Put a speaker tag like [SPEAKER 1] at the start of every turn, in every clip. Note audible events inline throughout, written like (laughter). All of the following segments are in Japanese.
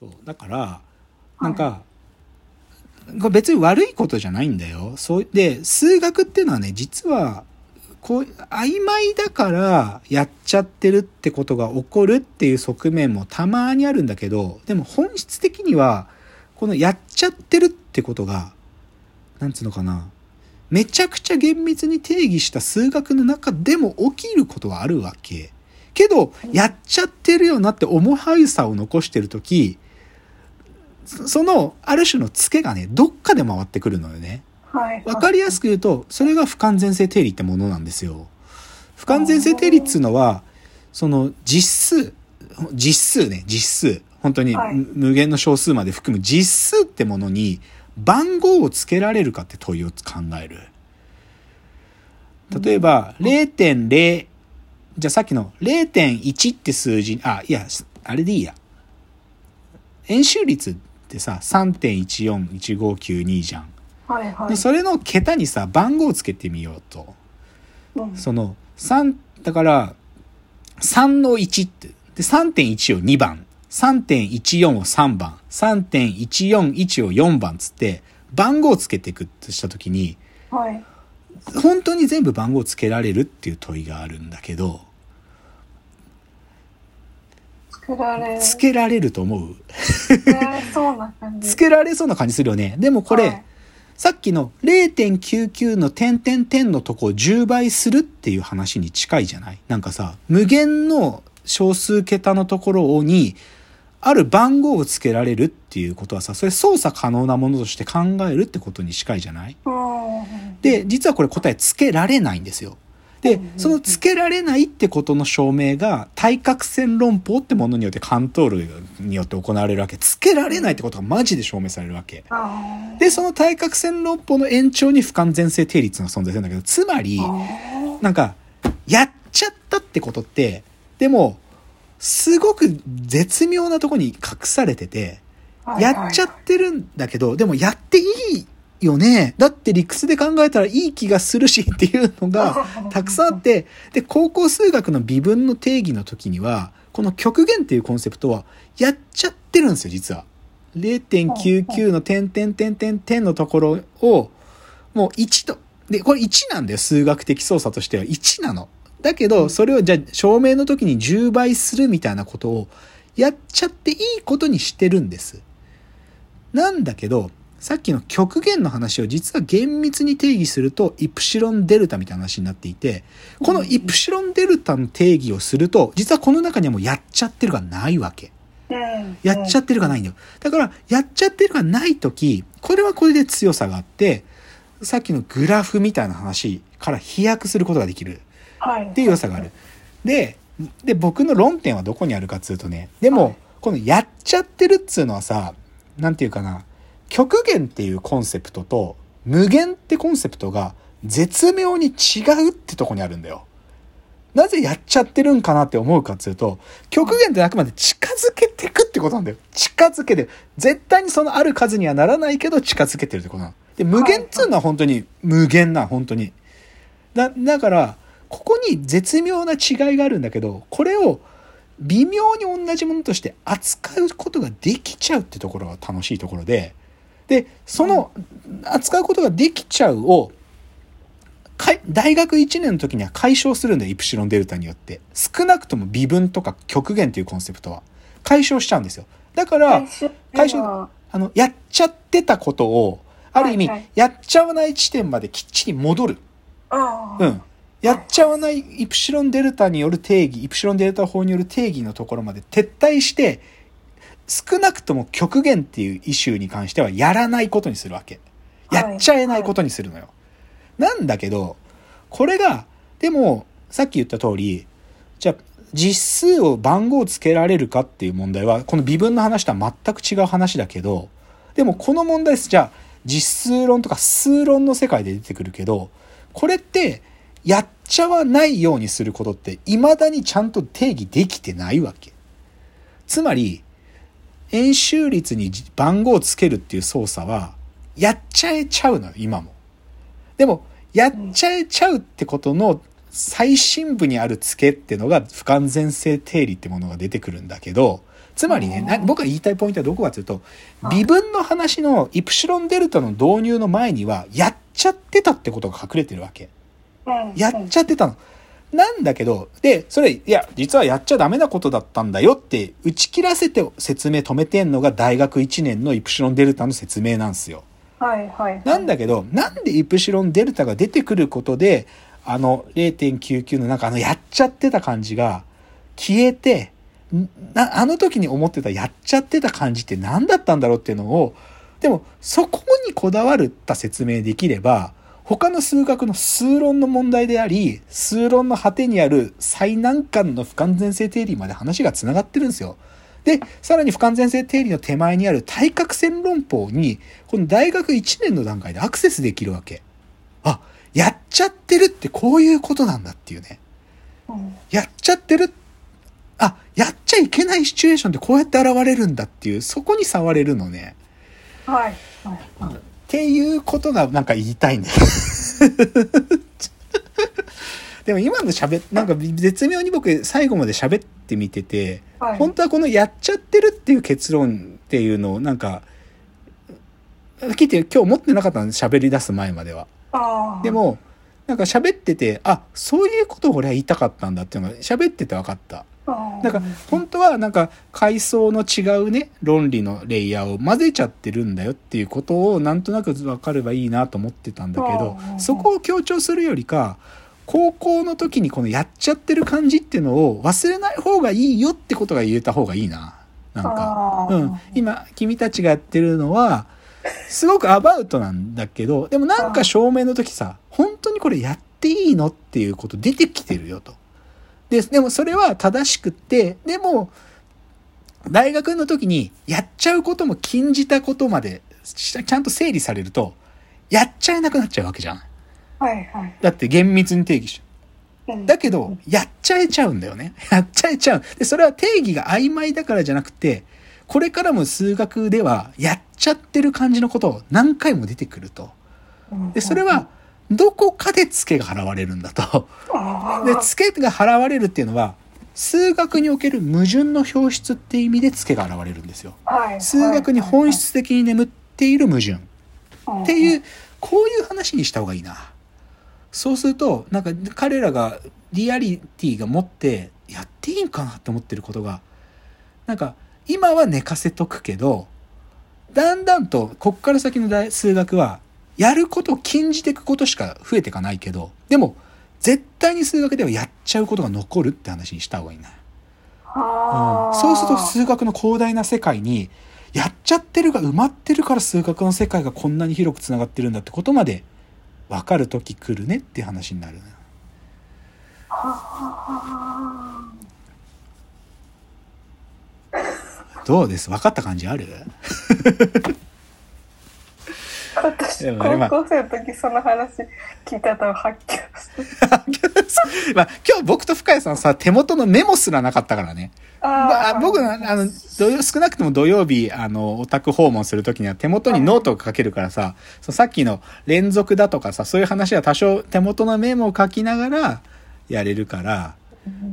[SPEAKER 1] そう。だからなんか、これ別に悪いことじゃないんだよ。そうで数学っていうのはね実はこう曖昧だからやっちゃってるってことが起こるっていう側面もたまにあるんだけどでも本質的にはこのやっちゃってるってことがなんつうのかなめちゃくちゃ厳密に定義した数学の中でも起きることはあるわけ。けど、やっちゃってるよなって重はゆさを残してるとき、その、ある種のツケがね、どっかで回ってくるのよね。
[SPEAKER 2] はい。
[SPEAKER 1] わかりやすく言うと、それが不完全性定理ってものなんですよ。不完全性定理っつうのは、その実数、実数ね、実数。本当に
[SPEAKER 2] はい
[SPEAKER 1] 無限の小数まで含む実数ってものに番号をつけられるかって問いを考える。例えば、0.0、じゃあさっきの0.1って数字、あ、いや、あれでいいや。円周率ってさ、3.141592じゃん。
[SPEAKER 2] はいはい
[SPEAKER 1] で。それの桁にさ番号をつけてみようと
[SPEAKER 2] うん
[SPEAKER 1] その3だから3の1ってで3.1を2番3.14を3番3.141を4番つって番号をつけていくとした時に
[SPEAKER 2] はい。
[SPEAKER 1] 本当に全部番号をつけられるっていう問いがあるんだけど。つけられると思う？つけられそうな感じするよね。でもこれ、
[SPEAKER 2] はい。
[SPEAKER 1] さっきの0.99の点々点のとこを10倍するっていう話に近いじゃない？なんかさ、無限の小数桁のところに、ある番号をつけられるっていうことはさ、それ操作可能なものとして考えるってことに近いじゃない？
[SPEAKER 2] うん。
[SPEAKER 1] で、実はこれ答えつけられないんですよ。で、そのつけられないってことの証明が対角線論法ってものによってカントールによって行われるわけ。つけられないってことがマジで証明されるわけ。
[SPEAKER 2] あ
[SPEAKER 1] で、その対角線論法の延長に不完全性定理っていうのが存在するんだけど、つまり、
[SPEAKER 2] あ。
[SPEAKER 1] なんか、やっちゃったってことって、でも、すごく絶妙なとこに隠されてて、やっちゃってるんだけど、でもやっていいよね。だって理屈で考えたらいい気がするしっていうのが (laughs) たくさんあって、で、高校数学の微分の定義の時には、この極限っていうコンセプトはやっちゃってるんですよ、実は。0.99の点点点点点のところを、もう1と、で、これ1なんだよ、数学的操作としては1なの。だけど、それをじゃあ証明の時に10倍するみたいなことをやっちゃっていいことにしてるんです。なんだけど、さっきの極限の話を実は厳密に定義すると、イプシロンデルタみたいな話になっていて、このイプシロンデルタの定義をすると、実はこの中にはもうやっちゃってるがないわけ。
[SPEAKER 2] うん。
[SPEAKER 1] やっちゃってるがないんだよ。だから、やっちゃってるがないとき、これはこれで強さがあって、さっきのグラフみたいな話から飛躍することができる
[SPEAKER 2] はい。
[SPEAKER 1] っていう良さがある。で、で、僕の論点はどこにあるかっつうとね、でも、
[SPEAKER 2] はい
[SPEAKER 1] このやっちゃってるっつうのはさ、なんていうかな、極限っていうコンセプトと無限ってコンセプトが絶妙に違うってとこにあるんだよ。なぜやっちゃってるんかなって思うかっつうと、極限ってあくまで近づけてくってことなんだよ。近づけて。絶対にそのある数にはならないけど近づけてるってことなの。で、無限っつうのは本当に無限な、本当に。だ、だから、ここに絶妙な違いがあるんだけど、これを微妙に同じものとして扱うことができちゃうってところが楽しいところで、で、その扱うことができちゃうを、大学1年の時には解消するんだよ、イプシロンデルタによって。少なくとも微分とか極限というコンセプトは。解消しちゃうんですよ。だから、解消あの、やっちゃってたことを、ある意味、
[SPEAKER 2] はいはい
[SPEAKER 1] やっちゃわない地点まできっちり戻る。うん。やっちゃわないイプシロンデルタによる定義、イプシロンデルタ法による定義のところまで撤退して、少なくとも極限っていうイシューに関してはやらないことにするわけ。やっちゃえないことにするのよ。なんだけど、これが、でも、さっき言った通り、じゃあ、実数を番号をつけられるかっていう問題は、この微分の話とは全く違う話だけど、でもこの問題です。じゃあ、実数論とか数論の世界で出てくるけど、これって、やっちゃわないようにすることって、未だにちゃんと定義できてないわけ。つまり、円周率に番号をつけるっていう操作は、やっちゃえちゃうのよ、今も。でも、やっちゃえちゃうってことの最深部にある付けってのが不完全性定理ってものが出てくるんだけど、つまりね、な僕が言いたいポイントはどこかというと、
[SPEAKER 2] はい
[SPEAKER 1] 微分の話のイプシロンデルタの導入の前には、やっちゃってたってことが隠れてるわけ。
[SPEAKER 2] うん
[SPEAKER 1] やっちゃってたの。なんだけど、で、それ、いや、実はやっちゃダメなことだったんだよって、打ち切らせて説明止めてんのが大学1年のイプシロンデルタの説明なんですよ。
[SPEAKER 2] はいはい。
[SPEAKER 1] なんだけど、なんでイプシロンデルタが出てくることで、あの0.99のなんかあのやっちゃってた感じが消えて、んなあの時に思ってたやっちゃってた感じって何だったんだろうっていうのを、でもそこにこだわった説明できれば、他の数学の数論の問題であり、数論の果てにある最難関の不完全性定理まで話が繋がってるんですよ。で、さらに不完全性定理の手前にある対角線論法に、この大学1年の段階でアクセスできるわけ。あ、やっちゃってるってこういうことなんだっていうね。
[SPEAKER 2] うん
[SPEAKER 1] やっちゃってる。あ、やっちゃいけないシチュエーションってこうやって現れるんだっていう、そこに触れるのね。
[SPEAKER 2] はいはいはい。
[SPEAKER 1] っていうことがなんか言いたいんだよ。(laughs) でも今の喋っ、なんか絶妙に僕最後まで喋ってみてて、
[SPEAKER 2] はい
[SPEAKER 1] 本当はこのやっちゃってるっていう結論っていうのをなんか、聞いて今日思ってなかったんです喋り出す前までは。で、も、なんか喋ってて、あ、そういうことを俺は言いたかったんだっていうのが喋ってて分かった。なんか本当はなんか階層の違うね論理のレイヤーを混ぜちゃってるんだよっていうことをなんとなく分かればいいなと思ってたんだけどそこを強調するよりか高校の時にこのやっちゃってる感じっていうのを忘れない方がいいよってことが言えた方がいいな。なんか。うん。今君たちがやってるのはすごくアバウトなんだけどでもなんか証明の時さ本当にこれやっていいのっていうこと出てきてるよと。で、でもそれは正しくって、でも、大学の時にやっちゃうことも禁じたことまでちゃんと整理されると、やっちゃえなくなっちゃうわけじゃん。
[SPEAKER 2] はいはい。
[SPEAKER 1] だって厳密に定義し
[SPEAKER 2] うん
[SPEAKER 1] だけど、やっちゃえちゃうんだよね。(laughs) やっちゃえちゃう。で、それは定義が曖昧だからじゃなくて、これからも数学ではやっちゃってる感じのこと何回も出てくると。で、それは、どこかで付けが払われるんだと。
[SPEAKER 2] あ
[SPEAKER 1] で、付けが払われるっていうのは、数学における矛盾の表出っていう意味で付けが現れるんですよ。
[SPEAKER 2] はい
[SPEAKER 1] 数学に本質的に眠っている矛盾。って
[SPEAKER 2] う
[SPEAKER 1] いう、こういう話にした方がいいな。そうすると、なんか彼らがリアリティが持ってやっていいんかなって思ってることが、なんか今は寝かせとくけど、だんだんとこっから先の大数学はやることを禁じていくことしか増えていかないけど、でも絶対に数学ではやっちゃうことが残るって話にした方がいいな。
[SPEAKER 2] あ。ー
[SPEAKER 1] そうすると数学の広大な世界にやっちゃってるが埋まってるから数学の世界がこんなに広くつながってるんだってことまで分かる時来るねっていう話になるどうです？分かった感じある？
[SPEAKER 2] ー私高校生の時その話聞いたと発狂して。(laughs)
[SPEAKER 1] まあ今日僕と深谷さんさ手元のメモすらなかったからね。まあ、僕の、あの、土曜、少なくとも土曜日、あの、オタク訪問するときには手元にノートを書けるからさ、そうさっきの連続だとかさ、そういう話は多少手元のメモを書きながらやれるから、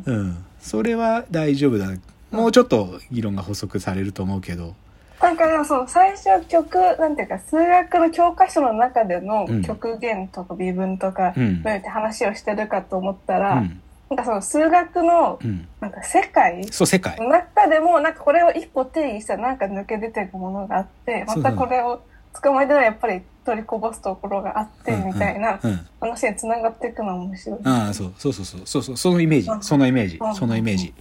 [SPEAKER 1] うん。それは大丈夫だ。もうちょっと議論が補足されると思うけど。
[SPEAKER 2] なんかでもその最初曲なんていうか数学の教科書の中での
[SPEAKER 1] うん
[SPEAKER 2] 極限とか微分とか
[SPEAKER 1] うん
[SPEAKER 2] どうやって話をしてるかと思ったら、
[SPEAKER 1] うん。
[SPEAKER 2] なんかその数学の
[SPEAKER 1] うん。
[SPEAKER 2] なんか世界
[SPEAKER 1] そう、世界。
[SPEAKER 2] の中でもなんかこれを一歩定義したらなんか抜け出てくものがあってま
[SPEAKER 1] そう
[SPEAKER 2] たこれを捕まえたらやっぱり取りこぼすところがあって
[SPEAKER 1] うん
[SPEAKER 2] みたいな
[SPEAKER 1] うん。うん
[SPEAKER 2] 話につながっていくのは面白い。
[SPEAKER 1] ああ、そう、そうそうそう、そうそう、そのイメージ
[SPEAKER 2] う、ん
[SPEAKER 1] そのイメージ
[SPEAKER 2] う、ん
[SPEAKER 1] そのイメージ。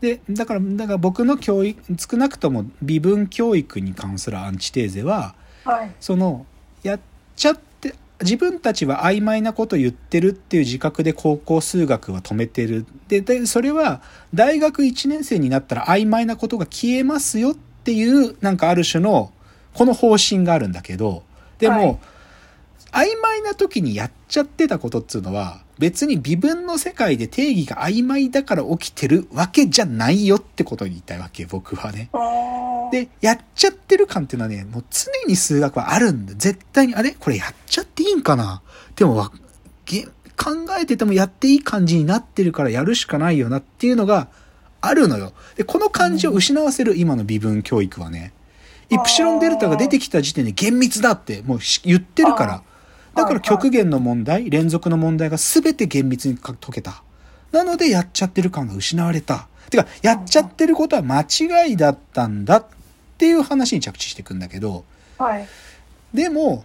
[SPEAKER 1] で、だから、だから僕の教育、少なくとも微分教育に関するアンチテーゼは、
[SPEAKER 2] はい。
[SPEAKER 1] その、やっちゃって、自分たちは曖昧なこと言ってるっていう自覚で高校数学は止めてる。で、でそれは大学1年生になったら曖昧なことが消えますよっていう、なんかある種の、この方針があるんだけど、でも、
[SPEAKER 2] はい
[SPEAKER 1] 曖昧な時にやっちゃってたことっつうのは、別に微分の世界で定義が曖昧だから起きてるわけじゃないよってことに言いたいわけ、僕はね。で、やっちゃってる感っていうのはね、もう常に数学はあるんだ。絶対に、あれこれやっちゃっていいんかなでも考えててもやっていい感じになってるからやるしかないよなっていうのがあるのよ。で、この感じを失わせる今の微分教育はね、イプシロンデルタが出てきた時点で厳密だってもう言ってるから。だから極限の問題、連続の問題が全て厳密に解けた。なのでやっちゃってる感が失われた。てか、やっちゃってることは間違いだったんだっていう話に着地していくんだけど、
[SPEAKER 2] はい。
[SPEAKER 1] でも、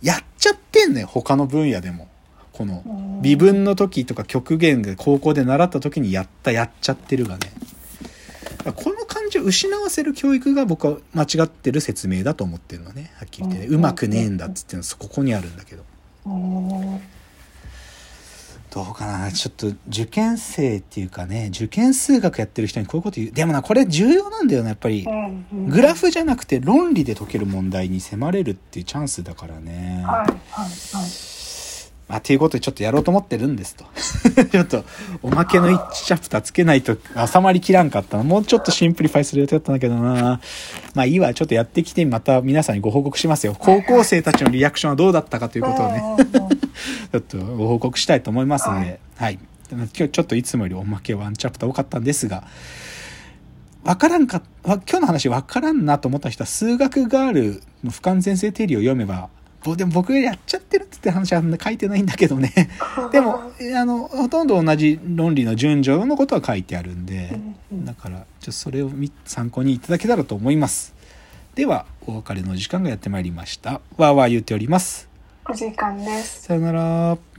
[SPEAKER 1] やっちゃってんね他の分野でも。この、微分の時とか極限で高校で習った時にやった、やっちゃってるがね。この失わせる教育が僕は間違ってる説明だと思ってるのね。はっきり言ってね。うまくねえんだっつってのはここにあるんだけど。
[SPEAKER 2] うん
[SPEAKER 1] どうかなちょっと受験生っていうかね、受験数学やってる人にこういうこと言う。でもな、これ重要なんだよな、やっぱり。
[SPEAKER 2] うん
[SPEAKER 1] グラフじゃなくて論理で解ける問題に迫れるっていうチャンスだからね。
[SPEAKER 2] はい、はい、はい。
[SPEAKER 1] まあ、っていうことでちょっとやろうと思ってるんですと。(laughs) ちょっと、おまけの1チャプターつけないと収まりきらんかったな。もうちょっと simplify する予定だったんだけどな。まあいいわ、ちょっとやってきてまた皆さんにご報告しますよ。高校生たちのリアクションはどうだったかということをね、(laughs) ちょっとご報告したいと思いますので、はい。今日ちょっといつもよりおまけワンチャプター多かったんですが、わからんか、わ今日の話わからんなと思った人は数学ガールの不完全性定理を読めば、ぼでも僕がやっちゃっって話は書いてないんだけどね。(laughs) でも、あの、ほとんど同じ論理の順序のことは書いてあるんで、だから、ちょそれをみ参考にいただけたらと思います。では、お別れの時間がやってまいりました。わーわー言っております。
[SPEAKER 2] お時間です。
[SPEAKER 1] さよなら。